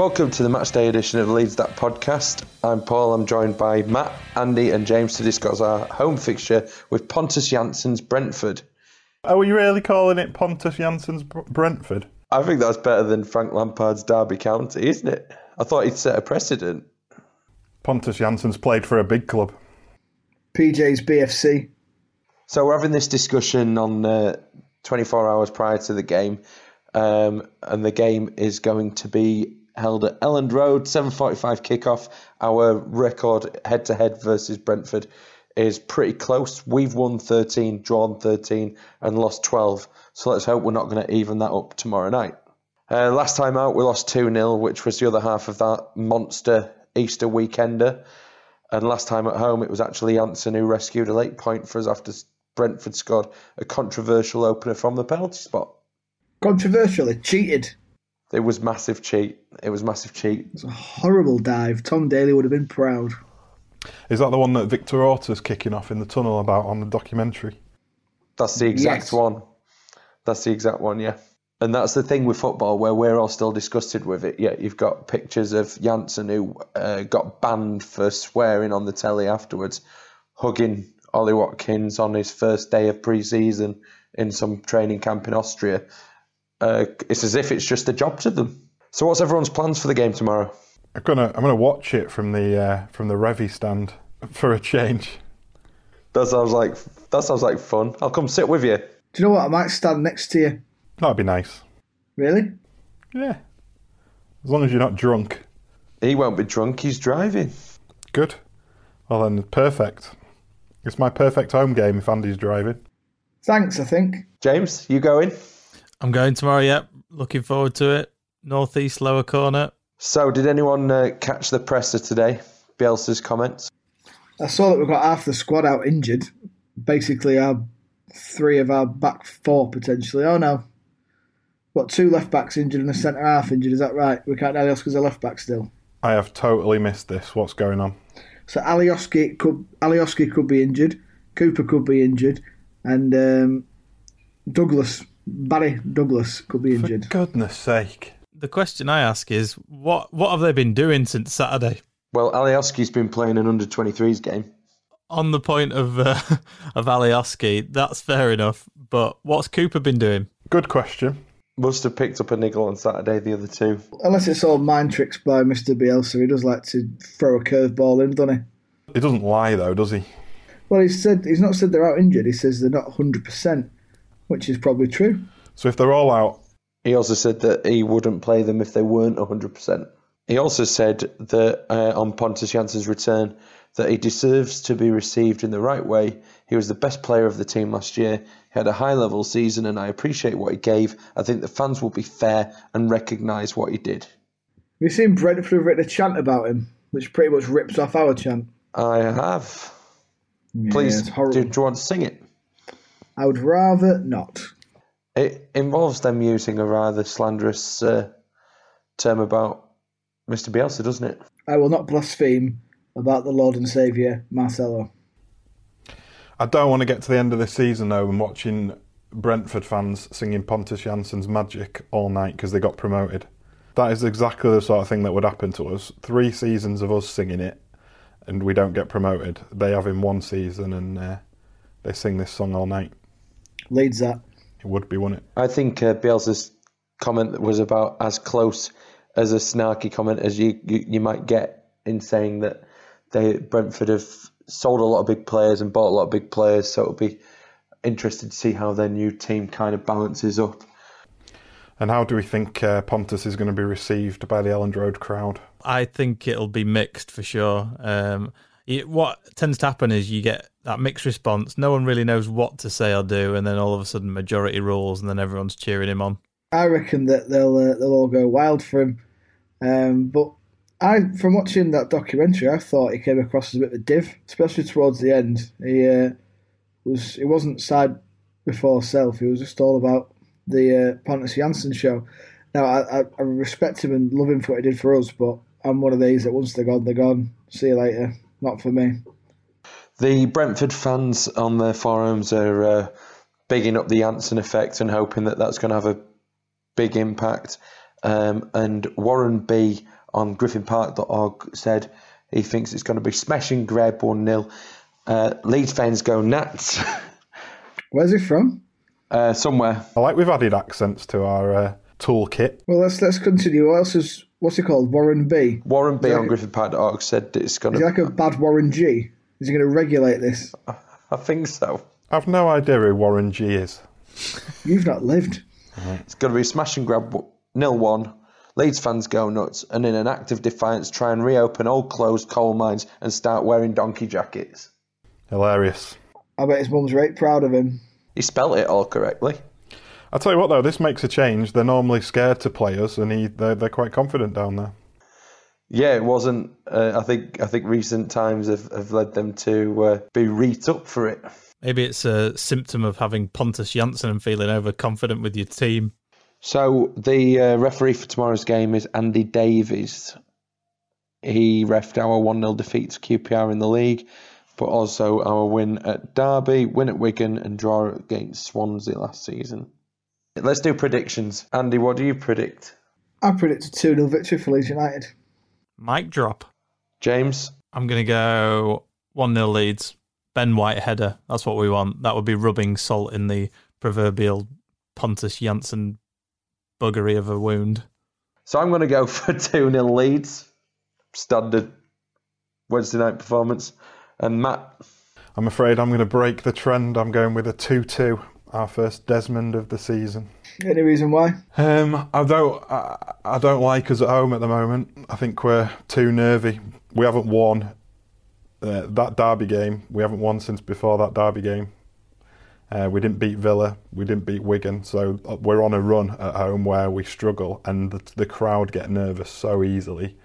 Welcome to the matchday edition of Leeds That podcast. I'm Paul. I'm joined by Matt, Andy, and James to discuss our home fixture with Pontus Jansson's Brentford. Are we really calling it Pontus Jansson's Brentford? I think that's better than Frank Lampard's Derby County, isn't it? I thought he'd set a precedent. Pontus Jansson's played for a big club. PJ's BFC. So we're having this discussion on uh, 24 hours prior to the game, um, and the game is going to be held at Elland Road, 7:45 kickoff. Our record head-to-head versus Brentford is pretty close. We've won 13, drawn 13, and lost 12. So let's hope we're not going to even that up tomorrow night. Uh, last time out, we lost 2 0, which was the other half of that monster Easter weekender. And last time at home, it was actually Jansson who rescued a late point for us after Brentford scored a controversial opener from the penalty spot. Controversially, cheated. It was massive cheat. It was massive cheat. It's a horrible dive. Tom Daley would have been proud. Is that the one that Victor Orta's kicking off in the tunnel about on the documentary? That's the exact Yes. one. That's the exact one, yeah. And that's the thing with football where we're all still disgusted with it. Yeah, you've got pictures of Jansson who uh, got banned for swearing on the telly afterwards, hugging Ollie Watkins on his first day of pre season in some training camp in Austria. Uh, it's as if it's just a job to them. So, what's everyone's plans for the game tomorrow? I'm gonna I'm gonna watch it from the uh, from the Revie stand for a change. That sounds like that sounds like fun. I'll come sit with you. Do you know what? I might stand next to you. That'd be nice. Really? Yeah, as long as you're not drunk. He won't be drunk. He's driving. Good. Well then, perfect. It's my perfect home game if Andy's driving. Thanks, I think. James, you going? I'm going tomorrow. Yep, looking forward to it. Northeast lower corner. So, did anyone uh, catch the presser today? Bielsa's comments. I saw that we've got half the squad out injured. Basically, our three of our back four potentially. Oh no. what two left backs injured and a centre half injured, is that right? We can't Alioski's a left back still. I have totally missed this. What's going on? So Alioski could Alioski could be injured, Cooper could be injured, and um, Douglas Barry Douglas could be injured. For injured. goodness sake. The question I ask is, what what have they been doing since Saturday? Well, Alioski's been playing an under 23s game. On the point of uh, of Alioski, that's fair enough. But what's Cooper been doing? Good question. Must have picked up a niggle on Saturday, the other two. Unless it's all mind tricks by Mr. Bielsa, he does like to throw a curveball in, doesn't he? He doesn't lie though, does he? Well, he said he's not said they're out injured. He says they're not hundred percent, which is probably true. So if they're all out, He also said that he wouldn't play them if they weren't 100%. He also said that uh, on Pontus Jansson's return that he deserves to be received in the right way. He was the best player of the team last year. He had a high level season and I appreciate what he gave. I think the fans will be fair and recognise what he did. We've seen Brentford have written a chant about him, which pretty much rips off our chant. I have. Yeah, Please, do, do you want to sing it? I would rather not. It involves them using a rather slanderous uh, term about Mr. Bielsa, doesn't it? I will not blaspheme about the Lord and Saviour Marcelo. I don't want to get to the end of this season though and watching Brentford fans singing Pontus Jansson's Magic all night because they got promoted. That is exactly the sort of thing that would happen to us. Three seasons of us singing it and we don't get promoted. They have in one season and uh, they sing this song all night. Leeds That. It would be, wouldn't it? I think uh, Bielsa's comment was about as close as a snarky comment as you, you, you might get in saying that they Brentford have sold a lot of big players and bought a lot of big players, so it'll be interesting to see how their new team kind of balances up. And how do we think uh, Pontus is going to be received by the Elland Road crowd? I think it'll be mixed for sure. Um, you, what tends to happen is you get that mixed response. No one really knows what to say or do, and then all of a sudden, majority rules, and then everyone's cheering him on. I reckon that they'll uh, they'll all go wild for him. Um, but I, from watching that documentary, I thought he came across as a bit of a div, especially towards the end. He uh, was he wasn't side before self. He was just all about the uh, Pontus Jansson show. Now I, I, I respect him and love him for what he did for us, but I'm one of these that once they're gone, they're gone. See you later. Not for me. The Brentford fans on their forums are uh, bigging up the Jansson effect and hoping that that's going to have a big impact. Um, and Warren B on griffinpark.org said he thinks it's going to be smashing grab 1 0. Uh, Leeds fans go nuts. Where's he from? uh, somewhere. I like we've added accents to our uh, toolkit. Well, let's let's continue. What else is what's he called? Warren B. Warren B Is on that- griffinpark.org said that it's going to. Is he like a bad Warren G? Is he going to regulate this? I think so. I've no idea who Warren G is. You've not lived. Mm-hmm. It's going to be smash and grab nil one. Leeds fans go nuts and in an act of defiance try and reopen old closed coal mines and start wearing donkey jackets. Hilarious. I bet his mum's right proud of him. He spelt it all correctly. I'll tell you what though, this makes a change. They're normally scared to play us, and he, they're, they're quite confident down there. Yeah, it wasn't. Uh, I think I think recent times have, have led them to uh, be reet up for it. Maybe it's a symptom of having Pontus Jansson and feeling overconfident with your team. So the uh, referee for tomorrow's game is Andy Davies. He refed our 1 0 defeat to QPR in the league, but also our win at Derby, win at Wigan, and draw against Swansea last season. Let's do predictions. Andy, what do you predict? I predict a 2 0 victory for Leeds United. Mic drop. James? I'm going to go 1 0 Leeds. Ben White header. That's what we want. That would be rubbing salt in the proverbial Pontus Jansson buggery of a wound. So I'm going to go for 2 0 Leeds. Standard Wednesday night performance. And Matt? I'm afraid I'm going to break the trend. I'm going with a 2 2, our first Desmond of the season. Any reason why? Um, I don't, I, I don't like us at home at the moment. I think we're too nervy. We haven't won uh, that Derby game. We haven't won since before that Derby game. Uh, we didn't beat Villa. We didn't beat Wigan. So uh, we're on a run at home where we struggle, and the, the crowd get nervous so easily.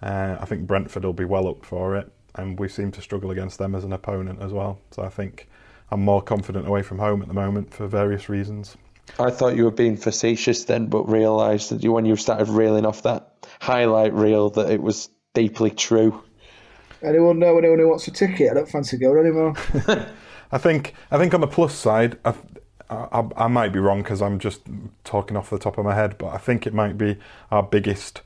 Uh, I think Brentford will be well up for it, and we seem to struggle against them as an opponent as well. So I think I'm more confident away from home at the moment for various reasons. I thought you were being facetious then, but realised that you, when you started reeling off that highlight reel that it was deeply true. Anyone know anyone who wants a ticket? I don't fancy going anymore. I think I think on the plus side, I, I, I might be wrong because I'm just talking off the top of my head, but I think it might be our biggest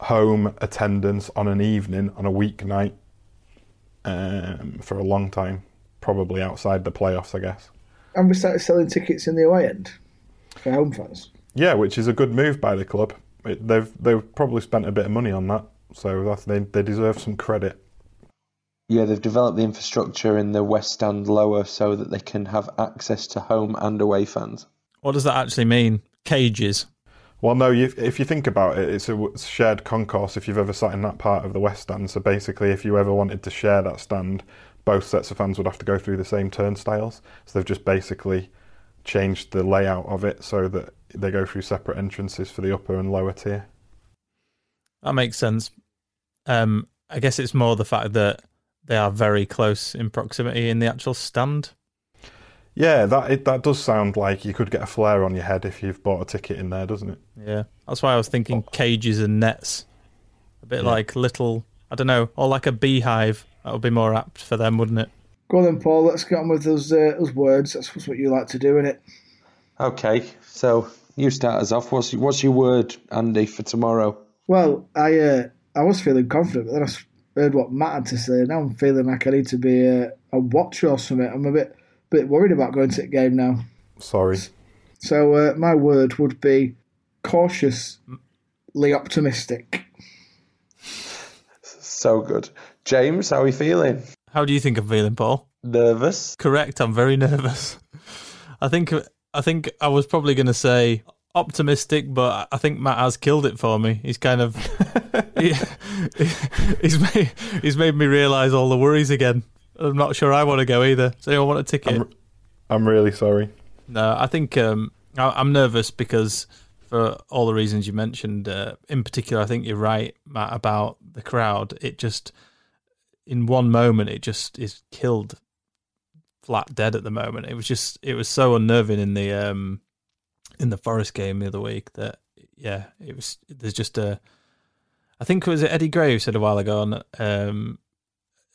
home attendance on an evening on a weeknight um, for a long time, probably outside the playoffs, I guess. and we started selling tickets in the away end for home fans. Yeah, which is a good move by the club. It, they've they've probably spent a bit of money on that, so that's, they they deserve some credit. Yeah, they've developed the infrastructure in the West Stand lower so that they can have access to home and away fans. What does that actually mean? Cages. Well, no, you, if you think about it, it's a shared concourse if you've ever sat in that part of the West Stand. So basically, if you ever wanted to share that stand, both sets of fans would have to go through the same turnstiles. So they've just basically changed the layout of it so that they go through separate entrances for the upper and lower tier. That makes sense. Um, I guess it's more the fact that they are very close in proximity in the actual stand. Yeah, that it, that does sound like you could get a flare on your head if you've bought a ticket in there, doesn't it? Yeah, that's why I was thinking cages and nets. A bit Yeah. like little, I don't know, or like a beehive. That would be more apt for them, wouldn't it? Go on then, Paul. Let's get on with those uh, those words. That's what you like to do, innit? Okay, so you start us off. What's, what's your word, Andy, for tomorrow? Well, I uh, I was feeling confident, but then I heard what Matt had to say. Now I'm feeling like I need to be a, a watcher or something. I'm a bit bit worried about going to the game now. Sorry. So uh, my word would be cautiously optimistic. So good. James, how are you feeling? How do you think I'm feeling, Paul? Nervous? Correct. I'm very nervous. I think I think I was probably going to say optimistic, but I think Matt has killed it for me. He's kind of he, he's made he's made me realise all the worries again. I'm not sure I want to go either. Does anyone want a ticket? I'm, I'm really sorry. No, I think um, I, am nervous because for all the reasons you mentioned. Uh, in particular, I think you're right, Matt, about the crowd. It just in one moment it just is killed flat dead at the moment. It was just it was so unnerving in the um in the Forest game the other week that yeah, it was there's just a I think it was Eddie Gray who said a while ago um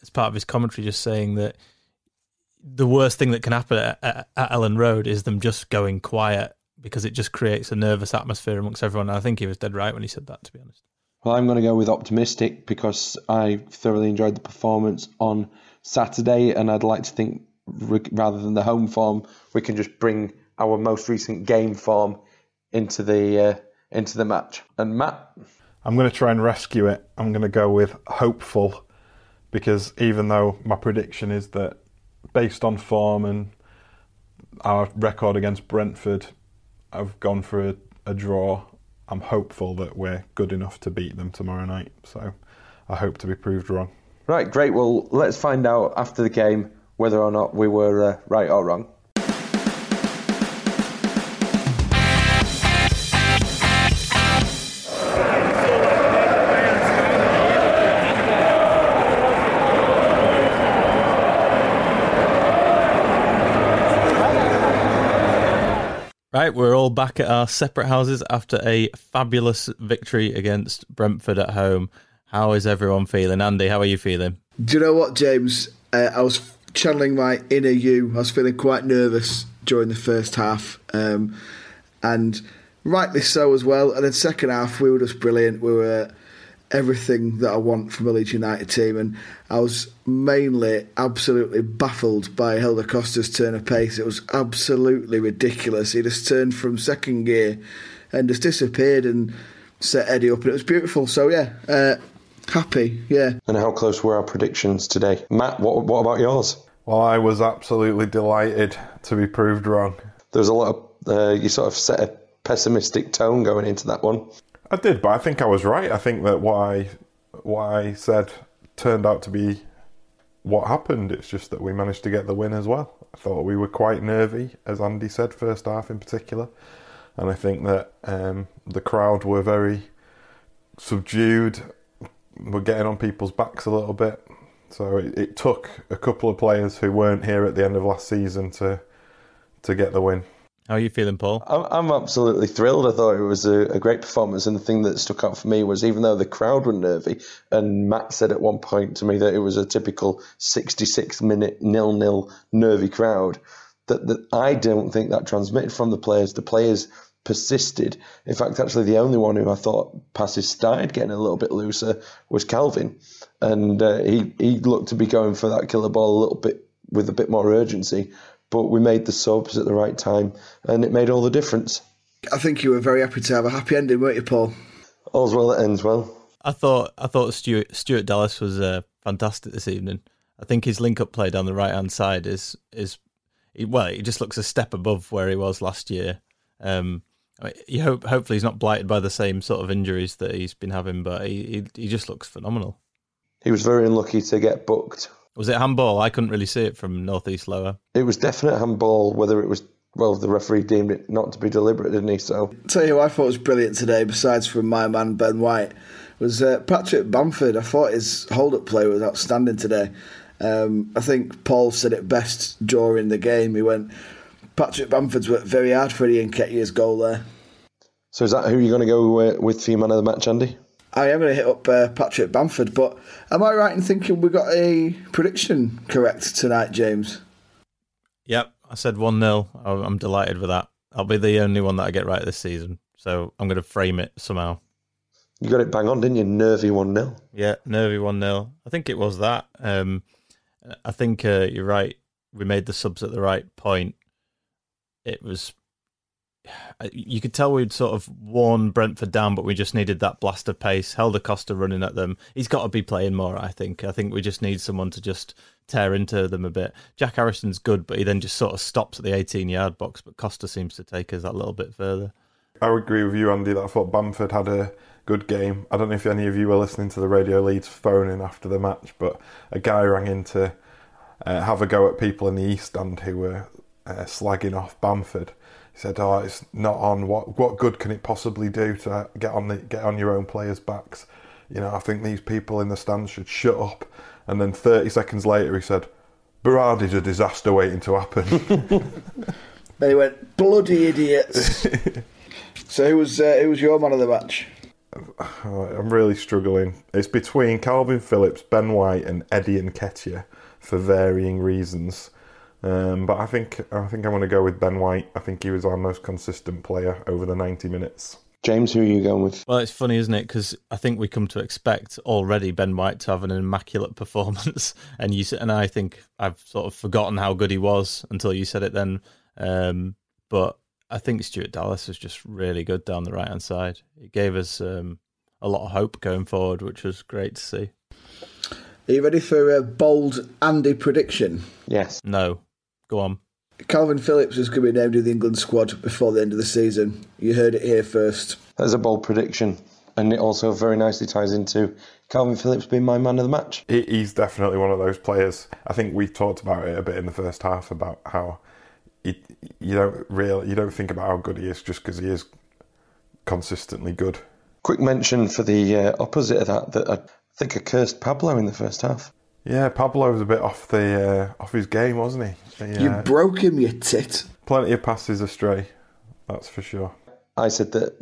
as part of his commentary just saying that the worst thing that can happen at, at, at Elland Road is them just going quiet because it just creates a nervous atmosphere amongst everyone. And I think he was dead right when he said that, to be honest. Well, I'm going to go with optimistic because I thoroughly enjoyed the performance on Saturday, and I'd like to think rather than the home form, we can just bring our most recent game form into the uh, into the match. And Matt, I'm going to try and rescue it. I'm going to go with hopeful because even though my prediction is that based on form and our record against Brentford, I've gone for a, a draw. I'm hopeful that we're good enough to beat them tomorrow night. So I hope to be proved wrong. Right, great. Well, let's find out after the game whether or not we were uh, right or wrong. Right, we're all back at our separate houses after a fabulous victory against Brentford at home. How is everyone feeling? Andy, how are you feeling? Do you know what, James? Uh, I was channeling my inner you. I was feeling quite nervous during the first half, um, and rightly so as well. And then second half, we were just brilliant. We were everything that I want from a Leeds United team, and I was mainly absolutely baffled by Helder Costa's turn of pace. It was absolutely ridiculous. He just turned from second gear and just disappeared and set Eddie up, and it was beautiful. So yeah, uh, happy, yeah. And how close were our predictions today, Matt? What what about yours? Well, I was absolutely delighted to be proved wrong. There was a lot of, uh, you sort of set a pessimistic tone going into that one. I did, but I think I was right. I think that what I, what I said turned out to be what happened. It's just that we managed to get the win as well. I thought we were quite nervy, as Andy said, first half in particular. And I think that um, the crowd were very subdued, were getting on people's backs a little bit. So it, it, took a couple of players who weren't here at the end of last season to to get the win. How are you feeling, Paul? I'm, absolutely thrilled. I thought it was a, a, great performance, and the thing that stuck out for me was even though the crowd were nervy, and Matt said at one point to me that it was a typical 66 minute nil nil nervy crowd. That, that I don't think that transmitted from the players. The players persisted. In fact, actually, the only one who I thought passes started getting a little bit looser was Kalvin and uh, he he looked to be going for that killer ball a little bit with a bit more urgency. But we made the subs at the right time, and it made all the difference. I think you were very happy to have a happy ending, weren't you, Paul? All's well that ends well. I thought I thought Stuart Stuart Dallas was uh, fantastic this evening. I think his link up play down the right hand side is is well, he just looks a step above where he was last year. Um, I mean, you hope hopefully he's not blighted by the same sort of injuries that he's been having, but he he, he just looks phenomenal he was very unlucky to get booked. Was it handball? I couldn't really see it from northeast lower. It was definite handball. Whether it was well, the referee deemed it not to be deliberate, didn't he? So, tell you who I thought was brilliant today, besides from my man Ben White, was uh, Patrick Bamford. I thought his hold-up play was outstanding today. Um, I think Paul said it best during the game. He went, Patrick Bamford's worked very hard for Eddie Nketiah's goal there. So is that who you're going to go with for your man of the match, Andy? I am going to hit up uh, Patrick Bamford, but am I right in thinking we got a prediction correct tonight, James? Yep, I said 1 0. I'm delighted with that. I'll be the only one that I get right this season, so I'm going to frame it somehow. You got it bang on, didn't you? Nervy 1 0. Yeah, nervy 1 0. I think it was that. Um, I think uh, you're right. We made the subs at the right point. It was you could tell we'd sort of worn Brentford down, but we just needed that blast of pace. Helder Costa running at them. He's got to be playing more, I think. I think we just need someone to just tear into them a bit. Jack Harrison's good, but he then just sort of stops at the 18 yard box. But Costa seems to take us that little bit further. I would agree with you, Andy, that I thought Bamford had a good game. I don't know if any of you were listening to the Radio Leeds phone in after the match, but a guy rang in to uh, have a go at people in the East Stand who were uh, slagging off Bamford. Said, "Oh, it's not on. What what good can it possibly do to get on the get on your own players' backs? You know, I think these people in the stands should shut up." And then 30 seconds later, he said, "Berardi's a disaster waiting to happen." They went bloody idiots. so who was uh, who was your man of the match? I'm really struggling. It's between Kalvin Phillips, Ben White, and Eddie and Nketiah for varying reasons. Um, but I think I think I'm going to go with Ben White. I think he was our most consistent player over the 90 minutes. James, who are you going with? Well, it's funny, isn't it? Because I think we come to expect already Ben White to have an immaculate performance, and you and I think I've sort of forgotten how good he was until you said it. Then, um, but I think Stuart Dallas was just really good down the right hand side. It gave us um, a lot of hope going forward, which was great to see. Are you ready for a bold Andy prediction? Yes. No, go on. Kalvin Phillips is going to be named in the England squad before the end of the season. You heard it here first. That's a bold prediction. And it also very nicely ties into Kalvin Phillips being my man of the match. He's definitely one of those players. I think we talked about it a bit in the first half about how he, you don't really you don't think about how good he is just because he is consistently good. Quick mention for the uh, opposite of that, that I think I cursed Pablo in the first half. Yeah, Pablo was a bit off the uh, off his game, wasn't he? He, You uh, broke him, you tit. plenty of passes astray, that's for sure. I said that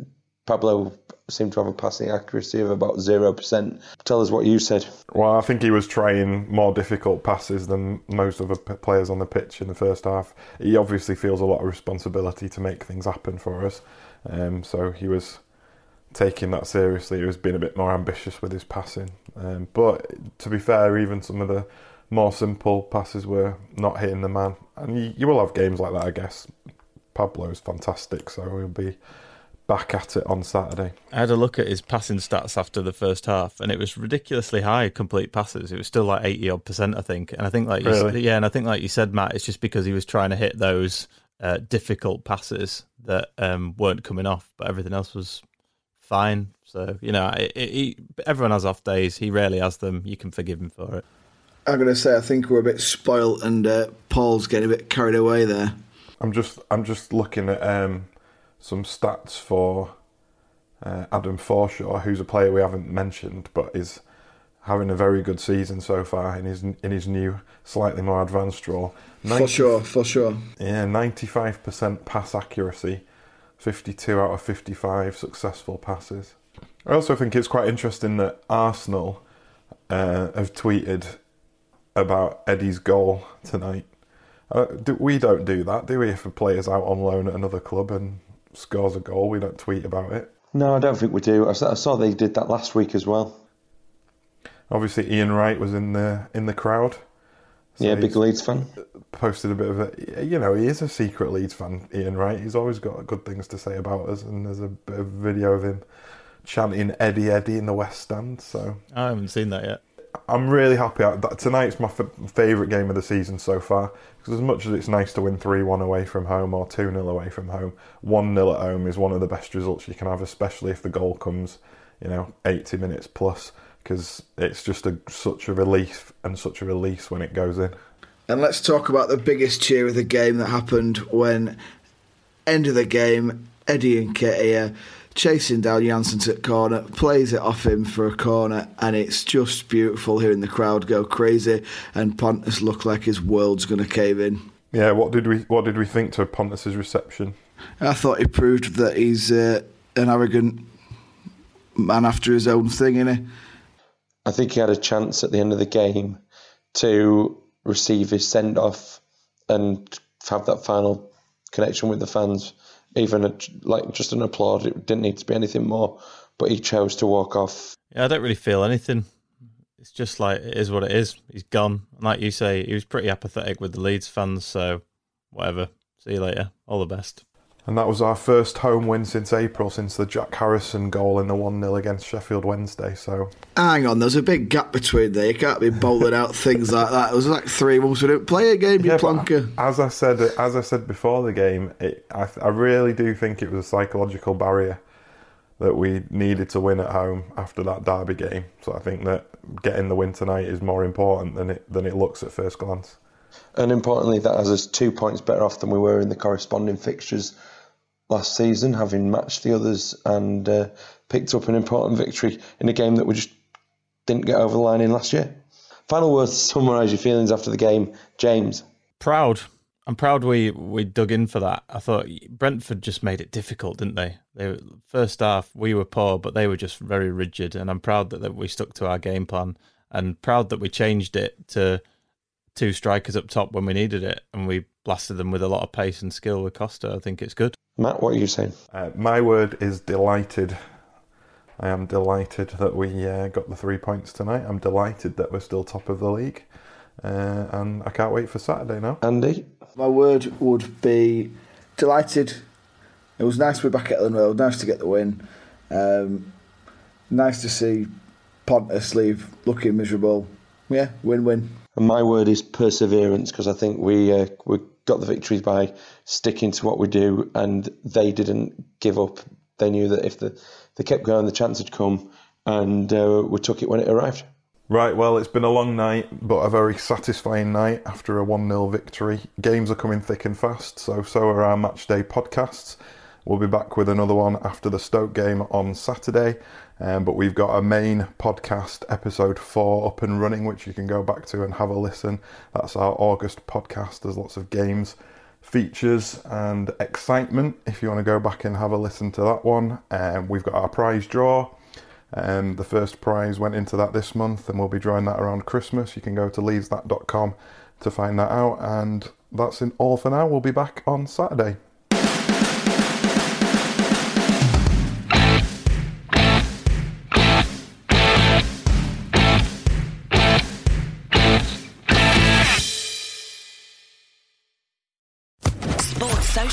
Pablo seemed to have a passing accuracy of about 0%. Tell us what you said. Well, I think he was trying more difficult passes than most other p- players on the pitch in the first half. He obviously feels a lot of responsibility to make things happen for us, um, so he was taking that seriously. He was being a bit more ambitious with his passing. Um, but to be fair, even some of the more simple passes were not hitting the man. And you, you will have games like that, I guess. Pablo is fantastic, so he'll be back at it on Saturday. I had a look at his passing stats after the first half, and it was ridiculously high complete passes. It was still like eighty odd percent, I think. And I think, like Really? said, yeah, and I think, like you said, Matt, it's just because he was trying to hit those uh, difficult passes that um, weren't coming off, but everything else was fine. So you know, it, it, he, everyone has off days. He rarely has them. You can forgive him for it. I'm going to say I think we're a bit spoilt and uh, Paul's getting a bit carried away there. I'm just I'm just looking at um, some stats for uh, Adam Forshaw, who's a player we haven't mentioned, but is having a very good season so far in his in his new slightly more advanced role. For sure, for sure. Yeah, ninety five percent pass accuracy, fifty two out of fifty five successful passes. I also think it's quite interesting that Arsenal uh, have tweeted about Eddie's goal tonight. Uh, do, we don't do that, do we? If a player's out on loan at another club and scores a goal, we don't tweet about it. No, I don't think we do. I saw, I saw they did that last week as well. Obviously, Ian Wright was in the in the crowd. So yeah, big Leeds fan. Posted a bit of a, you know, he is a secret Leeds fan, Ian right? He's always got good things to say about us, and there's a bit of video of him chanting Eddie Eddie in the West Stand. So I haven't seen that yet. I'm really happy. That tonight's my f- favourite game of the season so far because as much as it's nice to win three one away from home or two 0 away from home, one 0 at home is one of the best results you can have, especially if the goal comes, you know, 80 minutes plus because it's just a such a relief and such a release when it goes in. And let's talk about the biggest cheer of the game that happened when, end of the game, Eddie Nketiah chasing down Jansson at corner, plays it off him for a corner, and it's just beautiful hearing the crowd go crazy and Pontus look like his world's going to cave in. Yeah, what did we what did we think to Pontus's reception? I thought he proved that he's uh, an arrogant man after his own thing, innit? I think he had a chance at the end of the game to receive his send off and have that final connection with the fans. Even a, like just an applaud, it didn't need to be anything more. But he chose to walk off. Yeah, I don't really feel anything. It's just like it is what it is. He's gone. And like you say, he was pretty apathetic with the Leeds fans, so whatever. See you later. All the best. And that was our first home win since April, since the Jack Harrison goal in the 1 0 against Sheffield Wednesday. So Hang on, there's a big gap between there. You can't be bowling out things like that. It was like three months we didn't play a game, you Yeah, but plonker. As I said, as I said before the game, it, I, I really do think it was a psychological barrier that we needed to win at home after that derby game. So I think that getting the win tonight is more important than it than it looks at first glance. And importantly, that has us two points better off than we were in the corresponding fixtures last season, having matched the others and uh, picked up an important victory in a game that we just didn't get over the line in last year. Final words to summarise your feelings after the game, James. Proud. I'm proud we, we dug in for that. I thought Brentford just made it difficult, didn't they? They first half we were poor, but they were just very rigid, and I'm proud that, that we stuck to our game plan, and proud that we changed it to two strikers up top when we needed it, and we blasted them with a lot of pace and skill with Costa. I think it's good. Matt, what are you saying? Uh, my word is delighted. I am delighted that we uh, got the three points tonight. I'm delighted that we're still top of the league, uh, and I can't wait for Saturday now. Andy? My word would be delighted. It was nice to be back at Elland Road, nice to get the win. Um, nice to see Pontus leave looking miserable. Yeah, win win. And my word is perseverance because I think we uh, we got the victories by sticking to what we do, and they didn't give up. They knew that if the, they kept going, the chance had come, and uh, we took it when it arrived. Right, well, it's been a long night, but a very satisfying night after a 1 0 victory. Games are coming thick and fast, so so are our matchday podcasts. We'll be back with another one after the Stoke game on Saturday, um, but we've got a main podcast, episode 4, up and running, which you can go back to and have a listen. That's our August podcast. There's lots of games, features, and excitement if you want to go back and have a listen to that one. Um, we've got our prize draw. Um, the first prize went into that this month, and we'll be drawing that around Christmas. You can go to leedsthat.com to find that out, and that's in all for now. We'll be back on Saturday.